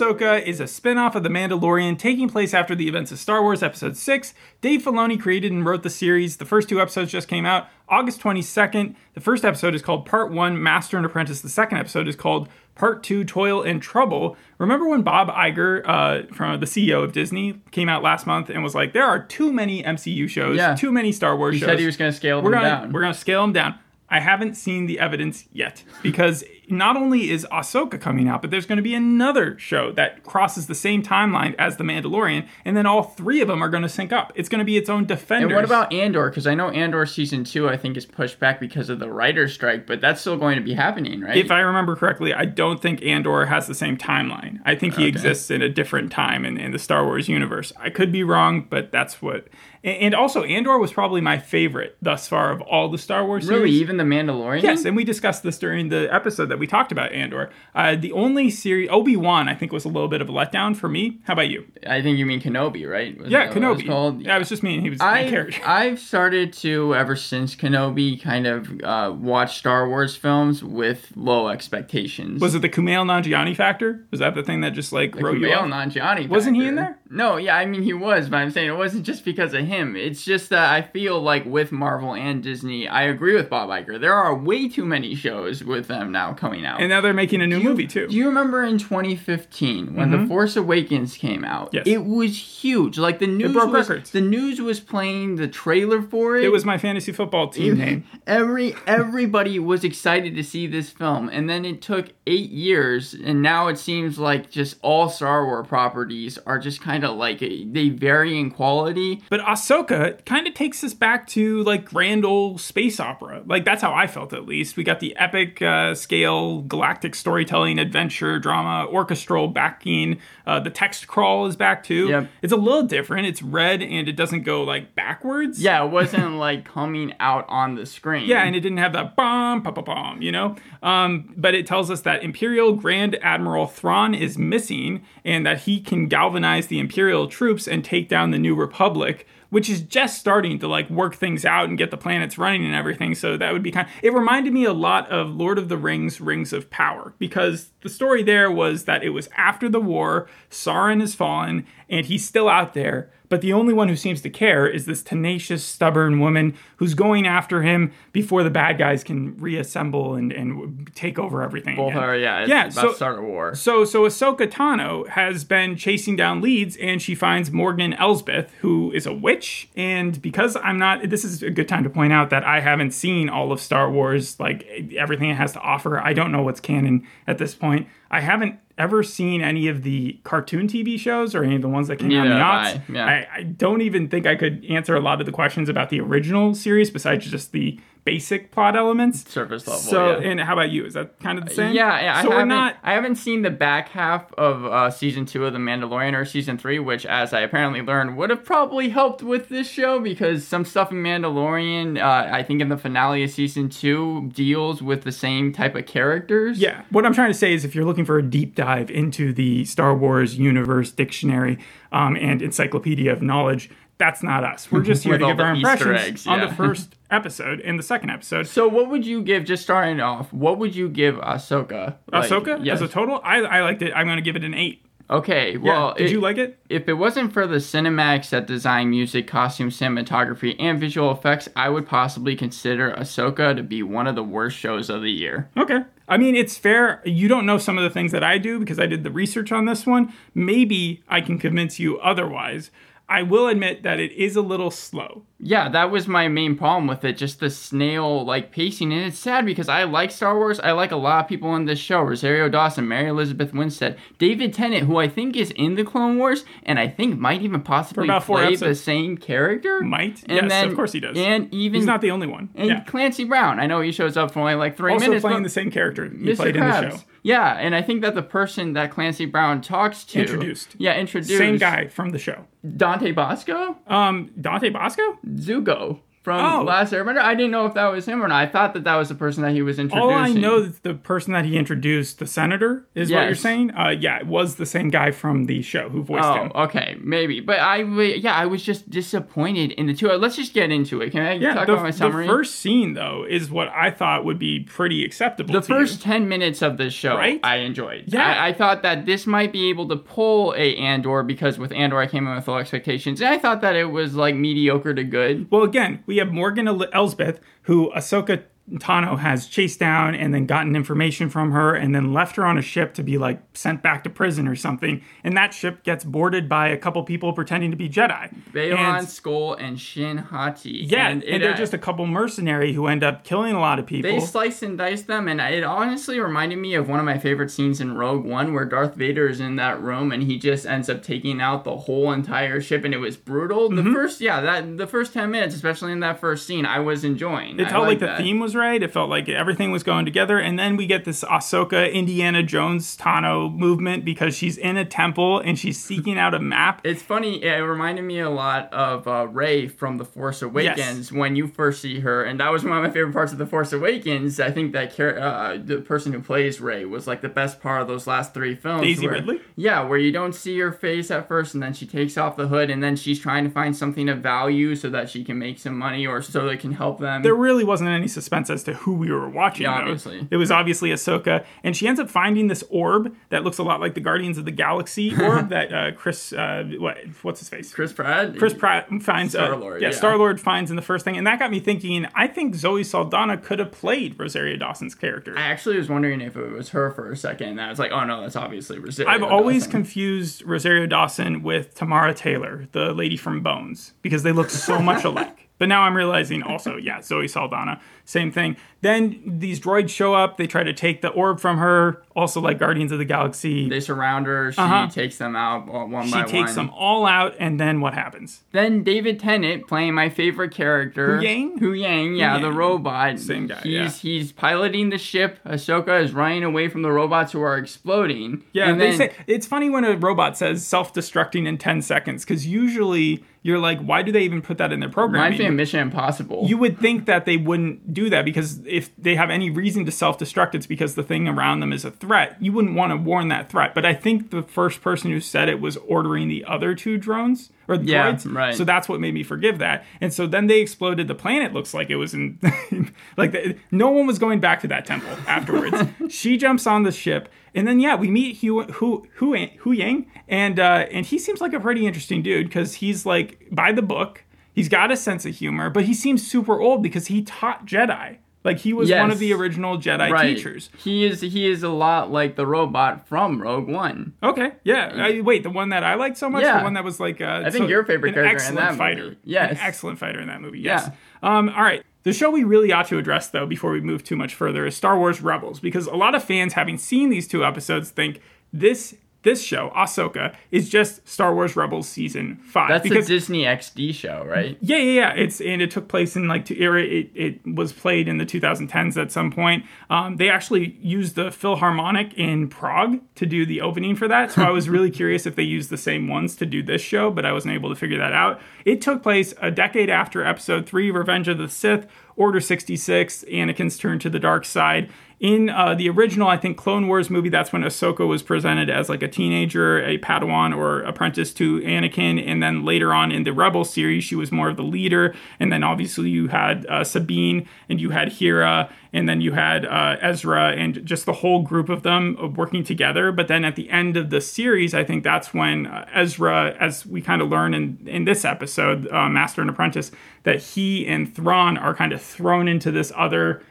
Ahsoka is a spin-off of The Mandalorian taking place after the events of Star Wars Episode 6. Dave Filoni created and wrote the series. The first two episodes just came out August 22nd. The first episode is called Part 1 Master and Apprentice. The second episode is called Part 2 Toil and Trouble. Remember when Bob Iger, uh, from the CEO of Disney, came out last month and was like, there are too many MCU shows, Yeah. too many Star Wars He shows. said he was going to scale we're them gonna, down. We're going to scale them down. I haven't seen the evidence yet because not only is Ahsoka coming out, but there's going to be another show that crosses the same timeline as The Mandalorian, and then all three of them are going to sync up. It's going to be its own Defenders. and what about Andor? Because I know Andor season two, I think, is pushed back because of the writer's strike, but that's still going to be happening, right? If I remember correctly, I don't think Andor has the same timeline. I think he exists in a different time in, in the Star Wars universe. I could be wrong, but that's what. And, also, Andor was probably my favorite thus far of all the Star Wars really, series. even the Mandalorian? Yes, and we discussed this during the episode that we talked about Andor. Uh, the only series, Obi Wan, I think was a little bit of a letdown for me. How about you? I think you mean Kenobi, right? Was Yeah, that it was Kenobi. called? Yeah, it was just me, and he was my I, character. I've started to, ever since Kenobi, kind of uh, watch Star Wars films with low expectations. Was it the Kumail Nanjiani factor? Was that the thing that just like wrote you Kumail? Nanjiani. Wasn't he in there? No, yeah, I mean he was, but I'm saying it wasn't just because of him. It's just that I feel like with Marvel and Disney, I agree with Bob Iger. There are way too many shows with them now coming out. And now they're making a new movie too. Do you remember in 2015 when The mm-hmm. Force Awakens came out? Yes. It was huge. Like the news broke was, records. The news was playing the trailer for it. it was my fantasy football team name. Every everybody was excited to see this film, and then it took eight years, and now it seems like just all Star Wars properties are just kind of like a, they vary in quality. But Ahsoka kind of takes us back to like grand old space opera. Like that's how I felt at least. We got the epic uh, scale, galactic storytelling, adventure, drama, orchestral backing. Uh, the text crawl is back too. Yep. It's a little different. It's red and it doesn't go like backwards. Yeah, it wasn't like coming out on the screen. Yeah, and it didn't have that bomb, pa pa bomb, you know. Um, but it tells us that Imperial Grand Admiral Thrawn is missing, and that he can galvanize the Imperial troops and take down the New Republic, which is just starting to like work things out and get the planets running and everything. So that would be kind. Of, It reminded me a lot of Lord of the Rings: Rings of Power because the story there was that it was after the war, Sauron has fallen, and he's still out there. But the only one who seems to care is this tenacious, stubborn woman who's going after him before the bad guys can reassemble and, and take over everything. both again. are yeah, it's Yeah, about so- start a war. So, so Ahsoka Tano has been chasing down leads, and she finds Morgan Elsbeth, who is a witch. And because I'm not, this is a good time to point out that I haven't seen all of Star Wars, like everything it has to offer. I don't know what's canon at this point. I haven't ever seen any of the cartoon TV shows or any of the ones that came out in the Neither aughts. I, yeah. I, I don't even think I could answer a lot of the questions about the original series besides just the basic plot elements. Surface level. So, yeah. and how about you? Is that kind of the same? Yeah, yeah. So I we're haven't, not. I haven't seen the back half of uh, season two of The Mandalorian or season three, which, as I apparently learned, would have probably helped with this show because some stuff in Mandalorian, uh, I think in the finale of season two, deals with the same type of characters. Yeah, what I'm trying to say is if you're looking for a deep dive into the Star Wars universe dictionary um, and encyclopedia of knowledge, that's not us. We're just here to give our impressions eggs, on the first episode and the second episode. So, what would you give? Just starting off, what would you give Ahsoka? Like, Ahsoka yes. as a total, I, I liked it. I'm going to give it an eight. Okay, Yeah. well, Did it- you like it? if it wasn't for the cinematics set design, music, costume, cinematography, and visual effects, I would possibly consider Ahsoka to be one of the worst shows of the year. Okay. I mean, it's fair. You don't know some of the things that I do because I did the research on this one. Maybe I can convince you otherwise. I will admit that it is a little slow. Yeah, that was my main problem with it, just the snail like pacing. And it's sad because I like Star Wars. I like a lot of people in this show. Rosario Dawson, Mary Elizabeth Winstead, David Tennant, who I think is in the Clone Wars, and I think might even possibly play the same character. Might? And yes, then- of course he does. And even He's not the only one. and yeah. Clancy Brown. I know he shows up for only like three Also minutes. playing the same character he Mr. played in the show. Yeah, and I think that the person that Clancy Brown talks to Introduced. Yeah, introduced. Same guy from the show. Dante Basco? Um, Dante Basco? Zuko from Oh. Last Airbender. I didn't know if that was him or not. I thought that that was the person that he was introducing. All I know is the person that he introduced, the senator, is what you're saying. Uh, yeah, it was the same guy from the show who voiced Oh, him. okay, maybe. But I, yeah, I was just disappointed in the two. Let's just get into it. Can I Yeah, talk the, about my summary? the first scene though is what I thought would be pretty acceptable. the to you. first 10 minutes of this show Right? I enjoyed. Yeah. I, I thought that this might be able to pull a Andor because with Andor I came in with low expectations. And I thought that it was like mediocre to good. Well, again, we have Morgan Elsbeth, who Ahsoka Tano has chased down and then gotten information from her and then left her on a ship to be like sent back to prison or something. And that ship gets boarded by a couple people pretending to be Jedi. And- Skoll, and Shin Hati. yeah, and, and, they're uh, just a couple mercenary who end up killing a lot of people. They slice and dice them, and it honestly reminded me of one of my favorite scenes in Rogue One, where Darth Vader is in that room and he just ends up taking out the whole entire ship, and it was brutal. Mm-hmm. The first, yeah, that the first ten minutes, especially in that first scene, I was enjoying. It felt like the that. theme was right. It felt like everything was going together. And then we get this Ahsoka Indiana Jones Tano movement because she's in a temple and she's seeking out a map. It's funny. It reminded me a lot of uh, Rey from The Force Awakens when you first see her, and that was one of my favorite parts of The Force Awakens. I think that char- uh, the person who plays Rey was like the best part of those last three films. Daisy where- Ridley? Yeah, where you don't see her face at first, and then she takes off the hood, and then she's trying to find something of value so that she can make some money or so they can help them. There really wasn't any suspense as to who we were watching. Yeah, obviously. It was obviously Ahsoka. And she ends up finding this orb that looks a lot like the Guardians of the Galaxy orb that uh, Chris, uh, what, what's his face? Chris Pratt. Chris Pratt finds uh, Star-Lord, yeah, yeah. Star Lord finds in the first thing, and that got me thinking. I think Zoe Saldana could have played Rosario Dawson's character. I actually was wondering if it was her for a second, and I was like, oh no, that's obviously Rosario I've always confused Rosario Dawson with Tamara Taylor, the lady from Bones, because they look so much alike. But now I'm realizing also, yeah, Zoe Saldana, same thing. Then these droids show up. They try to take the orb from her, also like Guardians of the Galaxy. They surround her. She Uh-huh. takes them out one by one she takes them all out, and then what happens? Then David Tennant playing my favorite character, Huyang? Hu Yang, yeah, the Yang. robot. Same guy, He's yeah. he's piloting the ship. Ahsoka is running away from the robots who are exploding. Yeah, and they then, say it's funny when a robot says self-destructing in 10 seconds because usually you're like, why do they even put that in their reminds me of Mission Impossible. you would think that they wouldn't do that because if they have any reason to self-destruct, it's because the thing around them is a threat. You wouldn't want to warn that threat. But I think the first person who said it was ordering the other two drones or the Yeah, droids. right. So that's what made me forgive that. And so then they exploded. The planet looks like it was in like the, no one was going back to that temple afterwards. she jumps on the ship. And then yeah, we meet Hu Hu Hu, Huyang, and uh, and he seems like a pretty interesting dude because he's like by the book. He's got a sense of humor, but he seems super old because he taught Jedi. Like he was one of the original Jedi right. teachers. He is he is a lot like the robot from Rogue One. Okay, yeah. I, wait, the one that I liked so much, Yeah. the one that was like, uh, I think your favorite character in excellent that fighter. movie. Yes. an excellent fighter in that movie. Yes. Yeah. Um. All right. The show we really ought to address, though, before we move too much further, is Star Wars Rebels, because a lot of fans, having seen these two episodes, think this this show, Ahsoka, is just Star Wars Rebels season five. That's because a Disney XD show, right? yeah, yeah, yeah. It's and it took place in like to era. It, it was played in the 2010s at some point. Um, they actually used the Philharmonic in Prague to do the opening for that. So I was really curious if they used the same ones to do this show, but I wasn't able to figure that out. It took place a decade after Episode Three, Revenge of the Sith, Order 66, Anakin's turn to the dark side. In uh, the original, I think Clone Wars movie, that's when Ahsoka was presented as like a teenager, a Padawan or apprentice to Anakin, and then later on in the Rebel series, she was more of the leader. And then obviously you had uh, Sabine, and you had Hera, and then you had uh, Ezra, and just the whole group of them working together. But then at the end of the series, I think that's when uh, Ezra, as we kind of learn in in this episode, uh, Master and Apprentice, that he and Thrawn are kind of thrown into this other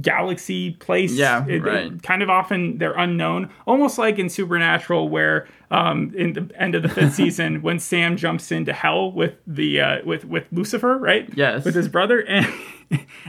galaxy place. Yeah, It- it- right. kind of often they're unknown, almost like in Supernatural, where um, in the end of the fifth season, when Sam jumps into hell with the uh, with with Lucifer, right? Yes. with his brother. And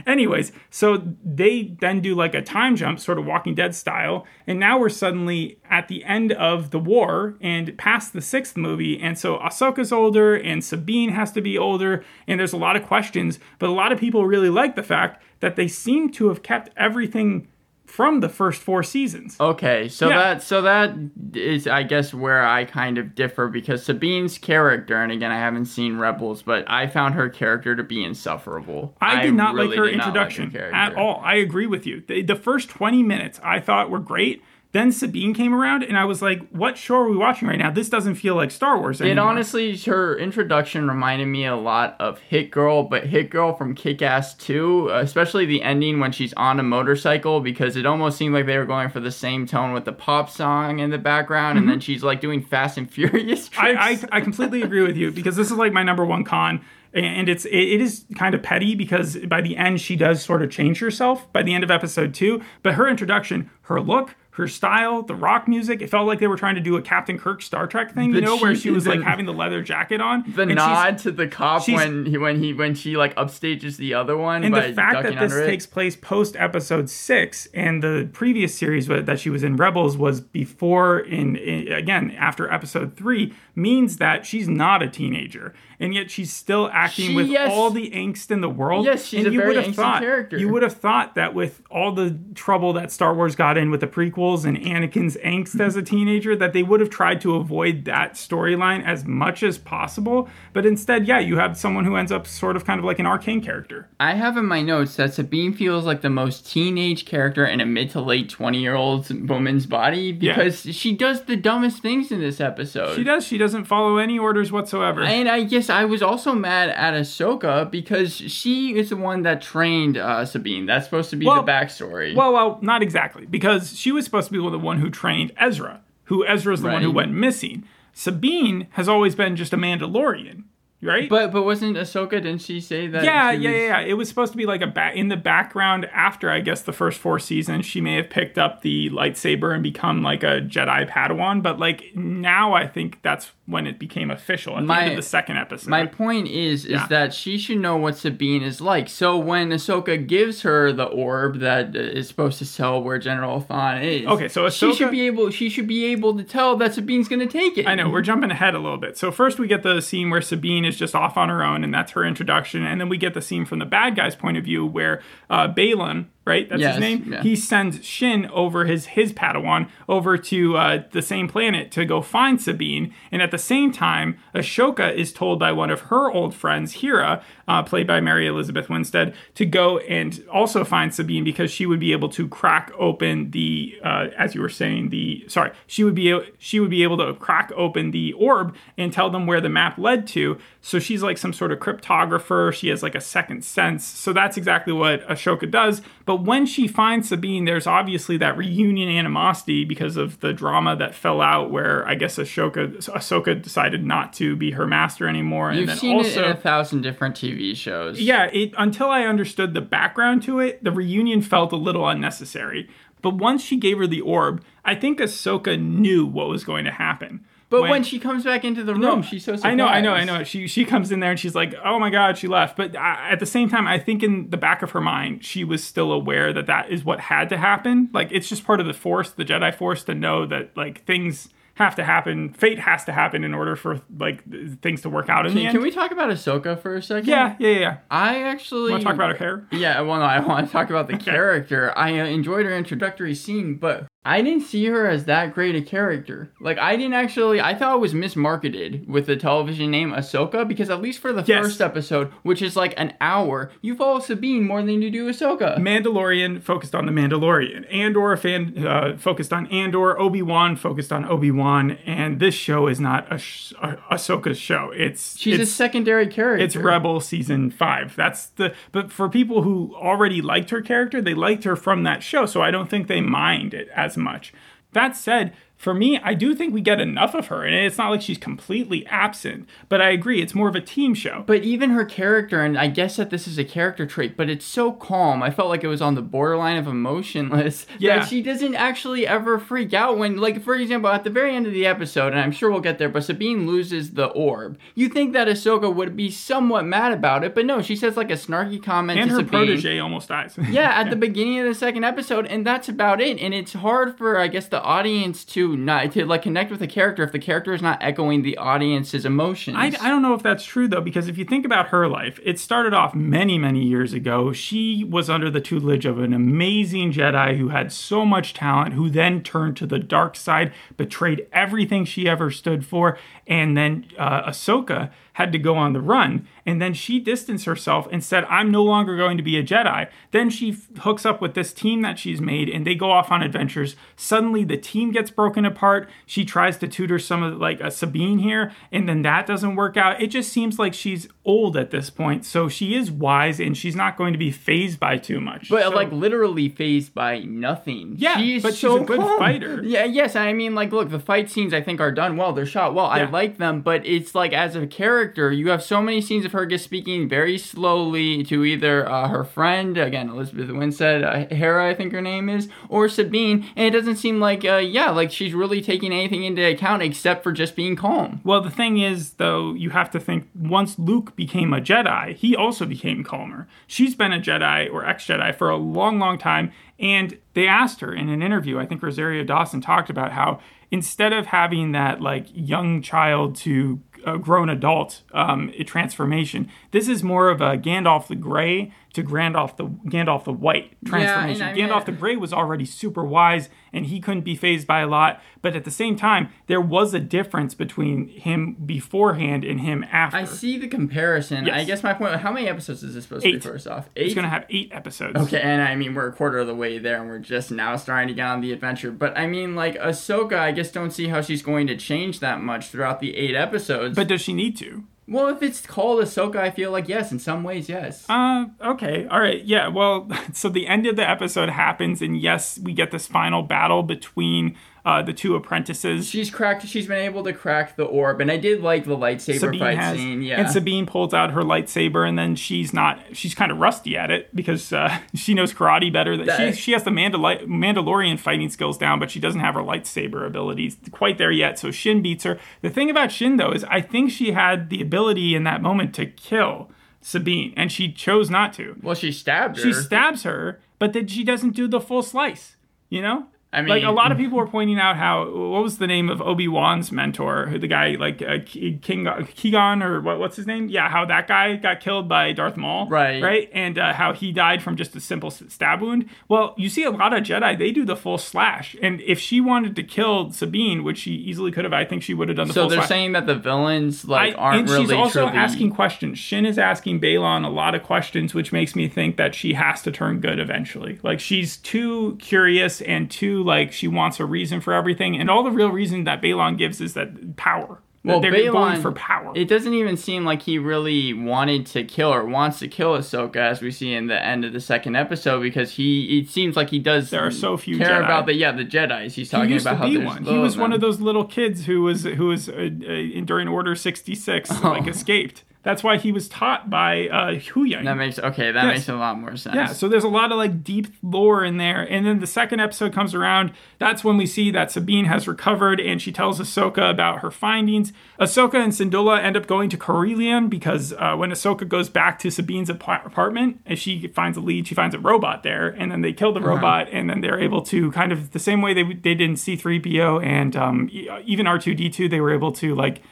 anyways, so they then do like a time jump, sort of Walking Dead style, and now we're suddenly at the end of the war and past the sixth movie, and so Ahsoka's older, and Sabine has to be older, and there's a lot of questions, but a lot of people really like the fact that they seem to have kept everything from the first four seasons. Okay, so Yeah. that so that is I guess where I kind of differ because Sabine's character, and again I haven't seen Rebels, but I found her character to be insufferable. I did not really like her not like her introduction at all. I agree with you. The, the first 20 minutes I thought were great. Then Sabine came around, and I was like, "What show are we watching right now? This doesn't feel like Star Wars It honestly, her introduction reminded me a lot of Hit Girl, but Hit Girl from Kick Ass 2, especially the ending when she's on a motorcycle, because it almost seemed like they were going for the same tone with the pop song in the background, and then she's like doing Fast and Furious tricks. Mm-hmm. I, I, I completely agree with you because this is like my number one con and it's it, it is kind of petty because by the end she does sort of change herself by the end of episode two but her introduction her look her style the rock music it felt like they were trying to do a captain kirk star trek thing you The know where she was like having the leather jacket on the and nod to the cop when he when he when she like upstages the other one and the fact that this takes place post episode six and the previous series that she was in rebels was before in, in again after episode three means that she's not a teenager and yet she's still acting She- with yes. all the angst in the world Yes, she's and a you very would have angsty thought character. you would have thought that with all the trouble that star wars got in with the prequels and anakin's angst as a teenager that they would have tried to avoid that storyline as much as possible but instead yeah you have someone who ends up sort of kind of like an arcane character I have in my notes that Sabine feels like the most teenage character in a mid to late 20 year old woman's body because she does the dumbest things in this episode. She does. She doesn't follow any orders whatsoever. And I guess I was also mad at Ahsoka because she is the one that trained uh, Sabine. That's supposed to be Well- the backstory. well, well, not exactly, because she was supposed to be the one who trained Ezra, who Ezra's the one who went missing. Sabine has always been just a Mandalorian, right? but but wasn't Ahsoka? Didn't she say that? yeah, yeah, was- yeah. It was supposed to be like a ba- in the background after I guess the first four seasons. She may have picked up the lightsaber and become like a Jedi Padawan, but like now I think that's when it became official at My- the end of the second episode. My point is, is Yeah. that she should know what Sabine is like. So when Ahsoka gives her the orb that uh, supposed to tell where General Thrawn is, Okay, so she should be able, she should be able to tell that Sabine's going to take it. I know we're jumping ahead a little bit. So first we get the scene where Sabine is just off on her own, and that's her introduction, and then we get the scene from the bad guy's point of view where uh, Baylan, right, that's Yes, his name, yeah. he sends Shin over his his Padawan over to uh, the same planet to go find Sabine, and at the same time, Ashoka is told by one of her old friends, Hera, uh, played by Mary Elizabeth Winstead, to go and also find Sabine because she would be able to crack open the, uh, as you were saying, the sorry, she would be she would be able to crack open the orb and tell them where the map led to. So she's like some sort of cryptographer. She has like a second sense. So that's exactly what Ashoka does. But when she finds Sabine, there's obviously that reunion animosity because of the drama that fell out where I guess Ashoka Ahsoka decided not to be her master anymore. And You've then seen also it in a thousand different TV shows. yeah, it until I understood the background to it, the reunion felt a little unnecessary. But once she gave her the orb, I think Ahsoka knew what was going to happen. But when, she comes back into the room, she's so surprised. I know, I know, I know. She she comes in there and she's like, "Oh my god, she left." But uh, at the same time, I think in the back of her mind, she was still aware that that is what had to happen. Like it's just part of the Force, the Jedi Force, to know that like things have to happen, fate has to happen in order for like things to work out in the end. can we talk about Ahsoka for a second? yeah, yeah, yeah. I actually Want to talk about her hair? Yeah, well, no, I want to talk about the character. I enjoyed her introductory scene, but I didn't see her as that great a character. Like, I didn't actually. I thought it was mismarketed with the television name Ahsoka because at least for the Yes. first episode, which is like an hour, you follow Sabine more than you do Ahsoka. Mandalorian focused on the Mandalorian. Andor fan uh, focused on Andor. Obi Wan focused on Obi Wan. And this show is not a, sh- a Ahsoka's show. It's She's a secondary character. it's Rebel season five. That's the. But for people who already liked her character, they liked her from that show. So I don't think they mind it as much. That said, for me, I do think we get enough of her, and it's not like she's completely absent. But I agree, it's more of a team show. But even her character, and I guess that this is a character trait, but it's so calm. I felt like it was on the borderline of emotionless. Yeah. She doesn't actually ever freak out when, like, for example, at the very end of the episode, and I'm sure we'll get there, but Sabine loses the orb. You think that Ahsoka would be somewhat mad about it, but no, she says like a snarky comment and to her Sabine. protege almost dies. yeah, at the beginning of the second episode, and that's about it. And it's hard for, I guess, the audience to not to like connect with the character if the character is not echoing the audience's emotions. I, I don't know if that's true though, because if you think about her life, it started off many, many years ago. She was under the tutelage of an amazing Jedi who had so much talent, who then turned to the dark side, betrayed everything she ever stood for, and then uh, Ahsoka had to go on the run. And then she distanced herself and said, I'm no longer going to be a Jedi. Then she f- hooks up with this team that she's made and they go off on adventures. Suddenly the team gets broken apart. She tries to tutor some of like a Sabine here, and then that doesn't work out. It just seems like she's old at this point. So she is wise and she's not going to be phased by too much. But So- like literally phased by nothing. Yeah, she's but she's so a good calm. fighter. Yeah, yes, I mean like look, the fight scenes I think are done well. They're shot well. I like them, but it's like as a character, you have so many scenes of her just speaking very slowly to either uh, her friend, again Elizabeth Winstead, uh, Hera, I think her name is, or Sabine, and it doesn't seem like uh, yeah, like she's really taking anything into account except for just being calm. Well, the thing is, though, you have to think once Luke became a Jedi, he also became calmer. She's been a Jedi or ex Jedi for a long, long time. And they asked her in an interview, I think Rosario Dawson talked about how instead of having that like young child to a grown adult um, transformation, this is more of a Gandalf the Grey to Gandalf the Gandalf the White transformation. I mean- Gandalf the Grey was already super wise and he couldn't be phased by a lot, but at the same time, there was a difference between him beforehand and him after. I see the comparison. Yes. I guess my point. How many episodes is this supposed to be? First off, eight. going to have eight episodes. Okay, and I mean we're a quarter of the way there, and we're just now starting to get on the adventure. But I mean, like Ahsoka, I just don't see how she's going to change that much throughout the eight episodes. But does she need to? Well, if it's called Ahsoka, I feel like yes, in some ways, yes. Uh, okay, all right, yeah. Well, so the end of the episode happens, and yes, we get this final battle between uh, the two apprentices. she's cracked. She's been able to crack the orb, and I did like the lightsaber Sabine fight has, scene. Yeah, and Sabine pulls out her lightsaber, and then she's not. She's kind of rusty at it because uh, she knows karate better. That- she she has the Mandal- Mandalorian fighting skills down, but she doesn't have her lightsaber abilities quite there yet. So Shin beats her. The thing about Shin though is, I think she had the ability in that moment to kill Sabine, and she chose not to. well, she stabbed her. She stabs her, but then she doesn't do the full slice. You know. I like a lot of people were pointing out how what was the name of Obi Wan's mentor, who the guy like uh, King Keegan or what, what's his name? Yeah, how that guy got killed by Darth Maul, Right. Right, and uh, how he died from just a simple stab wound. Well, you see a lot of Jedi they do the full slash, and if she wanted to kill Sabine, which she easily could have, I think she would have done the full slash. so full they're slash. saying that the villains like I- aren't and really she's also truly- asking questions. Shin is asking Baylan a lot of questions, which makes me think that she has to turn good eventually. Like she's too curious and too like she wants a reason for everything, and all the real reason that Baylan gives is that power. That Well, they're Baylan, going for power. It doesn't even seem like he really wanted to kill or wants to kill Ahsoka, as we see in the end of the second episode, because he it seems like he does. There are so few care Jedi. about the yeah the Jedi's. He's talking he used about to how be one. He was one of those little kids who was who was uh, uh, during Order sixty six, Oh. like escaped. That's why he was taught by uh, Huyang. That makes okay. That Yes. makes a lot more sense. Yeah, so there's a lot of like deep lore in there. And then the second episode comes around. That's when we see that Sabine has recovered and she tells Ahsoka about her findings. Ahsoka and Syndulla end up going to Corellian because uh, when Ahsoka goes back to Sabine's apa- apartment and she finds a lead, she finds a robot there. And then they kill the robot and then they're able to kind of the same way they, they did in C3PO and um, even R2D2, they were able to like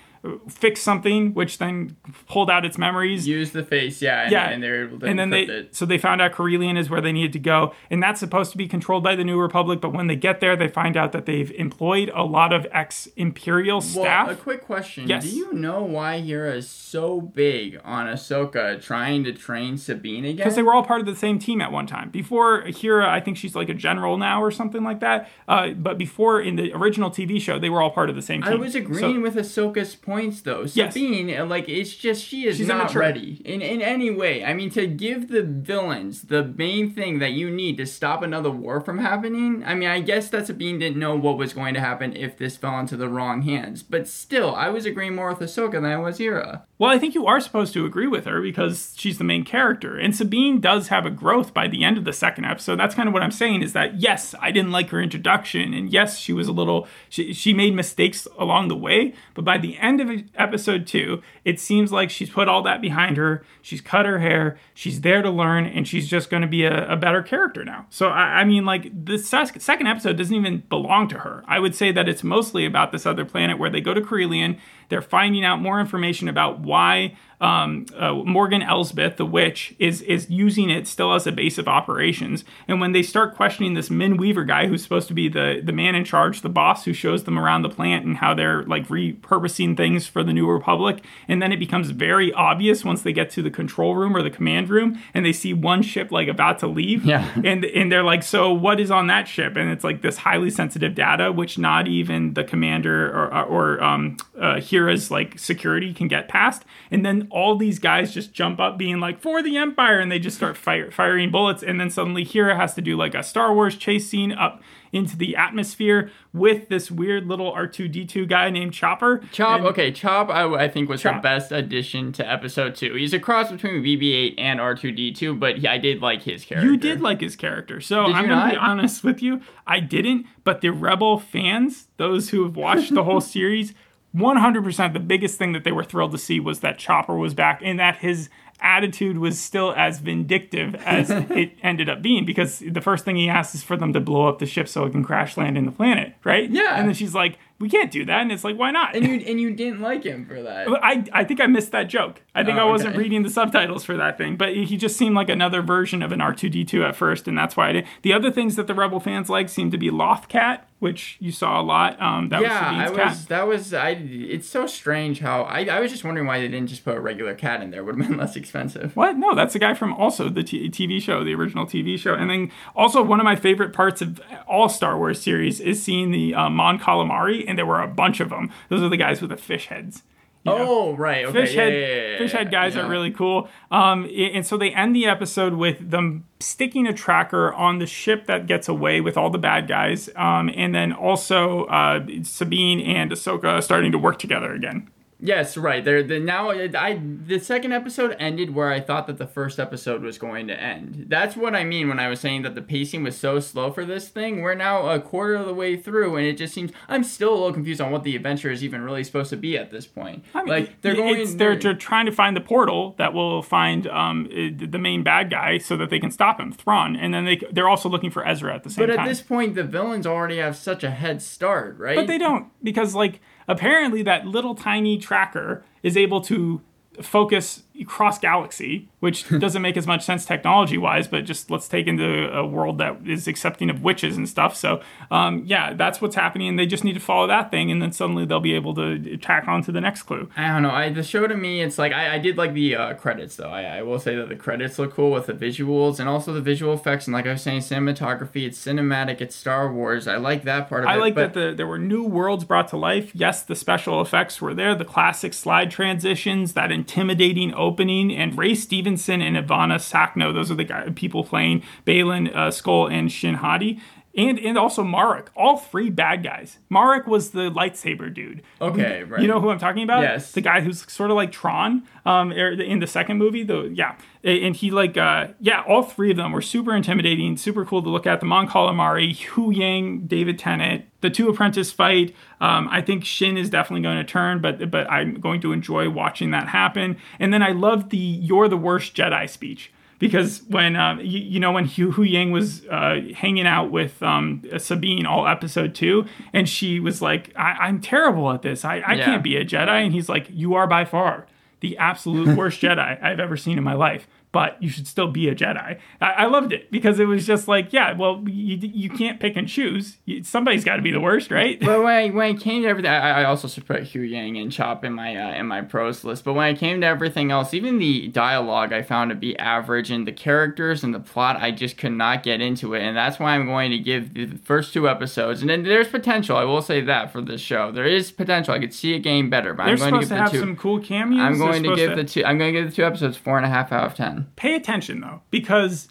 fix something, which then pulled out its memories use the face. Yeah, and, yeah, and they're able to and then they it. so they found out Corellian is where they needed to go, and that's supposed to be controlled by the New Republic. But when they get there, they find out that they've employed a lot of ex Imperial staff. Well, a quick question. Yes. Do you know why Hera is so big on Ahsoka trying to train Sabine again? because they were all part of the same team at one time. Before Hera, I think she's like a general now or something like that. Uh, but before in the original TV show, they were all part of the same team. I was So- agreeing with Ahsoka's points though. Yes. Sabine, uh, like it's just she is She's not immature. ready in in any way. I mean, to give the villains the main thing that you need to stop another war from happening. I mean, I guess that Sabine didn't know what was going to happen if this fell into the wrong hands. But still, I was agreeing more with Ahsoka than I was Hera. Well, I think you are supposed to agree with her because she's the main character. And Sabine does have a growth by the end of the second episode. That's kind of what I'm saying is that, yes, I didn't like her introduction. And yes, she was a little, she, she made mistakes along the way. But by the end of episode two, it seems like she's put all that behind her. She's cut her hair. She's there to learn, and she's just going to be a, a, better character now. So, I, I mean, like, the second episode doesn't even belong to her. I would say that it's mostly about this other planet where they go to Corellian. They're finding out more information about why um, uh, Morgan Elsbeth, the witch, is is using it still as a base of operations. And when they start questioning this Min Weaver guy, who's supposed to be the the man in charge, the boss, who shows them around the plant and how they're like repurposing things for the New Republic, and then it becomes very obvious once they get to the control room or the command room, and they see one ship like about to leave. Yeah. And and they're like, so what is on that ship? And it's like this highly sensitive data, which not even the commander or or um, uh, Hera's like security can get past. And then all these guys just jump up being like for the empire and they just start fire, firing bullets and then suddenly Hera has to do like a Star Wars chase scene up into the atmosphere with this weird little R2D2 guy named Chopper. Chop, and okay, Chop I, I, think was Chop. the best addition to episode 2. He's a cross between BB-8 and R2D2, but he, I did like his character. You did like his character. So I'm to be honest with you, I didn't, but the Rebel fans, those who have watched the whole series 100% the biggest thing that they were thrilled to see was that Chopper was back and that his attitude was still as vindictive as it ended up being because the first thing he asks is for them to blow up the ship so it can crash land in the planet, right? Yeah. And then she's like, we can't do that. And it's like, why not? And you and you didn't like him for that. I, I think I missed that joke. I think oh, I wasn't okay. reading the subtitles for that thing. But he just seemed like another version of an R2D2 at first, and that's why I did. The other things that the Rebel fans like seem to be Lothcat, which you saw a lot. Um, that yeah, was Sabine's I was. Cat. That was. I. It's so strange how I. I was just wondering why they didn't just put a regular cat in there. Would have been less expensive. What? No, that's the guy from also the t- TV show, the original TV show, and then also one of my favorite parts of all Star Wars series is seeing the uh, Mon Calamari, and there were a bunch of of them. Those are the guys with the fish heads. You know? Oh right, okay. fish yeah, head, yeah, yeah, fish head guys are really cool. Um, and so they end the episode with them sticking a tracker on the ship that gets away with all the bad guys, um, and then also uh, Sabine and Ahsoka starting to work together again. Yes, right. There, the now I the second episode ended where I thought that the first episode was going to end. That's what I mean when I was saying that the pacing was so slow for this thing. We're now a quarter of the way through, and it just seems I'm still a little confused on what the adventure is even really supposed to be at this point. I mean, like they're going, they're, they're trying to find the portal that will find um the main bad guy so that they can stop him, Thrawn, and then they they're also looking for Ezra at the same time. But at this point, the villains already have such a head start, right? But they don't because like apparently that little tiny tracker is able to focus cross galaxy, which doesn't make as much sense technology wise, but just let's take into a world that is accepting of witches and stuff. So, um, yeah, that's what's happening. And they just need to follow that thing, and then suddenly they'll be able to tack on to the next clue. I don't know. I, the show to me, it's like I, I did like the uh, credits though. I, I, will say that the credits look cool with the visuals and also the visual effects. And like I was saying, cinematography. It's cinematic. It's Star Wars. I like that part of I it. I like that the, there were new worlds brought to life. Yes, the special effects were there. The classic slide transitions, that intimidating opening, and Ray Stevenson and Ivanna Sakhno. Those are the guy, people playing Baylan, uh, Skoll, and Shin Hati and and also Marrok. All three bad guys. Marrok was the lightsaber dude. Okay, right. You know who I'm talking about? Yes. The guy who's sort of like Tron. Um, er, in the second movie, though, yeah, and he like, uh, yeah, all three of them were super intimidating, super cool to look at. The Mon Calamari, Huyang, David Tennant, the two apprentice fight. Um, I think Shin is definitely going to turn, but but I'm going to enjoy watching that happen. And then I love the "You're the worst Jedi" speech because when uh, you, you, know when Hu, Huyang was uh, hanging out with um, Sabine all episode two, and she was like, I- am terrible at this. I, I yeah. can't be a Jedi," and he's like, "You are by far the absolute worst Jedi I've ever seen in my life." But you should still be a Jedi. I, I loved it because it was just like, yeah, well, you, you can't pick and choose. You, somebody's got to be the worst, right? But when I, when I came to everything, I, I also should put Huyang and Chop in my uh, in my pros list. But when I came to everything else, even the dialogue, I found to be average, and the characters and the plot, I just could not get into it, and that's why I'm going to give the first two episodes. And then there's potential. I will say that for this show, there is potential. I could see it getting better. But They're I'm going to, give to have two, some cool cameos. I'm going to give to... the two. I'm going to give the two episodes four and a half out of ten. Pay attention though, because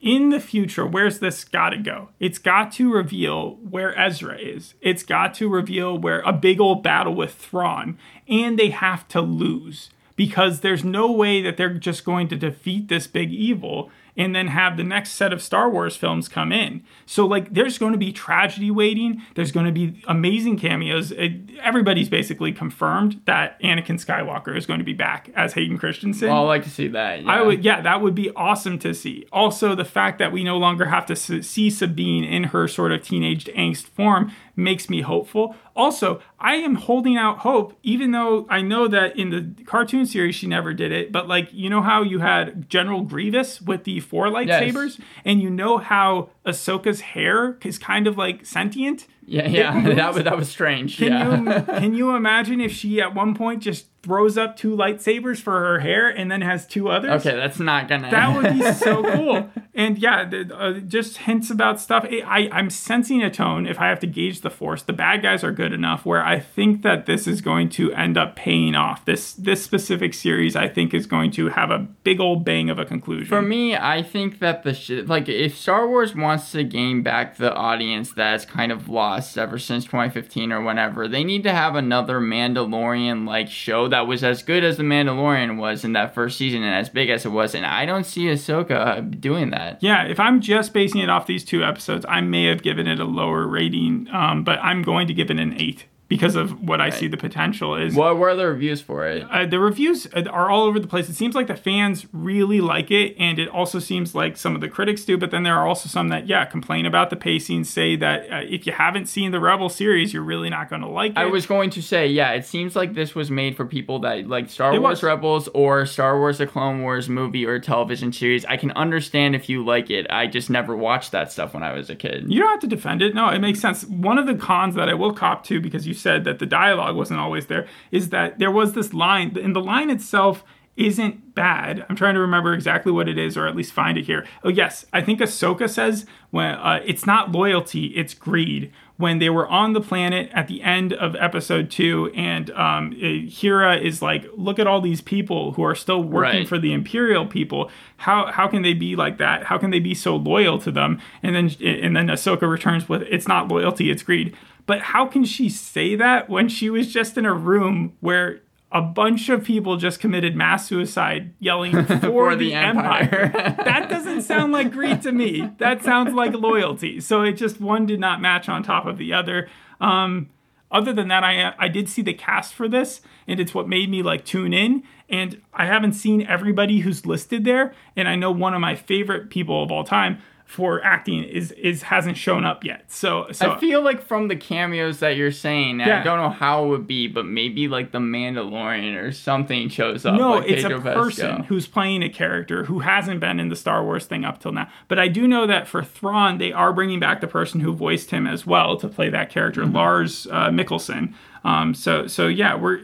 in the future, where's this got to go? It's got to reveal where Ezra is. It's got to reveal where a big old battle with Thrawn, and they have to lose because there's no way that they're just going to defeat this big evil and then have the next set of Star Wars films come in. So like there's going to be tragedy waiting, there's going to be amazing cameos. It, everybody's basically confirmed that Anakin Skywalker is going to be back as Hayden Christensen. Well, I like to see that. Yeah. I would, yeah, that would be awesome to see. Also, the fact that we no longer have to see Sabine in her sort of teenaged angst form makes me hopeful. Also, I am holding out hope, even though I know that in the cartoon series she never did it. But like, you know how you had General Grievous with the four lightsabers, and you know how Ahsoka's hair is kind of like sentient. Yeah, yeah, that was that was strange. Can yeah. you can you imagine if she at one point just throws up two lightsabers for her hair and then has two others? okay, that's not gonna. That would be so cool. And yeah, the, uh, just hints about stuff. I, I, I'm sensing a tone. If I have to gauge the force, the bad guys are good enough where I think that this is going to end up paying off. This this specific series, I think, is going to have a big old bang of a conclusion. For me, I think that the sh- like if Star Wars wants to gain back the audience that's kind of lost ever since 2015 or whenever, they need to have another Mandalorian like show that was as good as the Mandalorian was in that first season and as big as it was. And I don't see Ahsoka doing that. Yeah, if I'm just basing it off these two episodes, I may have given it a lower rating, um, but I'm going to give it an eight because of what I see the potential is. What were the reviews for it? Uh, the reviews uh, are all over the place. It seems like the fans really like it, and it also seems like some of the critics do. But then there are also some that, yeah, complain about the pacing, say that uh, if you haven't seen the Rebel series, you're really not going to like it. I was going to say, yeah, it seems like this was made for people that like Star It Wars was. Rebels or Star Wars The Clone Wars movie or television series. I can understand if you like it. I just never watched that stuff when I was a kid. You don't have to defend it. No, it makes sense. One of the cons that I will cop to, because you said that the dialogue wasn't always there, is that there was this line, and the line itself isn't bad. I'm trying to remember exactly what it is, or at least find it here. Oh yes, I think Ahsoka says when uh, it's not loyalty, it's greed. When they were on the planet at the end of episode two, and um, uh, Hera is like, "Look at all these people who are still working Right. for the Imperial people. How how can they be like that? How can they be so loyal to them?" And then and then Ahsoka returns with, "It's not loyalty, it's greed." But how can she say that when she was just in a room where a bunch of people just committed mass suicide yelling for, the, the empire. Empire. that doesn't sound like greed to me. That sounds like loyalty. So it just one did not match on top of the other. Um, other than that, I I did see the cast for this, and it's what made me like tune in. And I haven't seen everybody who's listed there, and I know one of my favorite people of all time for acting is is hasn't shown up yet. So so I feel like from the cameos that you're saying, Yeah. I don't know how it would be, but maybe like the Mandalorian or something shows up. No, like it's a Pedro person who's playing a character who hasn't been in the Star Wars thing up till now. But I do know that for Thrawn, they are bringing back the person who voiced him as well to play that character, Mm-hmm. Lars uh, Mikkelsen. Um, so so yeah, we're.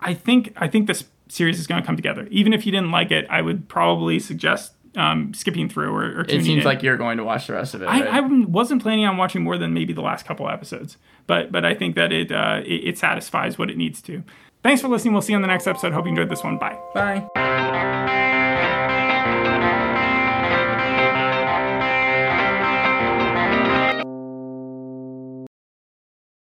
I think I think this series is going to come together. Even if you didn't like it, I would probably suggest um, skipping through or, or It seems in. like you're going to watch the rest of it. I, right? I wasn't planning on watching more than maybe the last couple episodes, but but I think that it, uh, it it satisfies what it needs to. Thanks for listening. We'll see you on the next episode. Hope you enjoyed this one. Bye. Bye.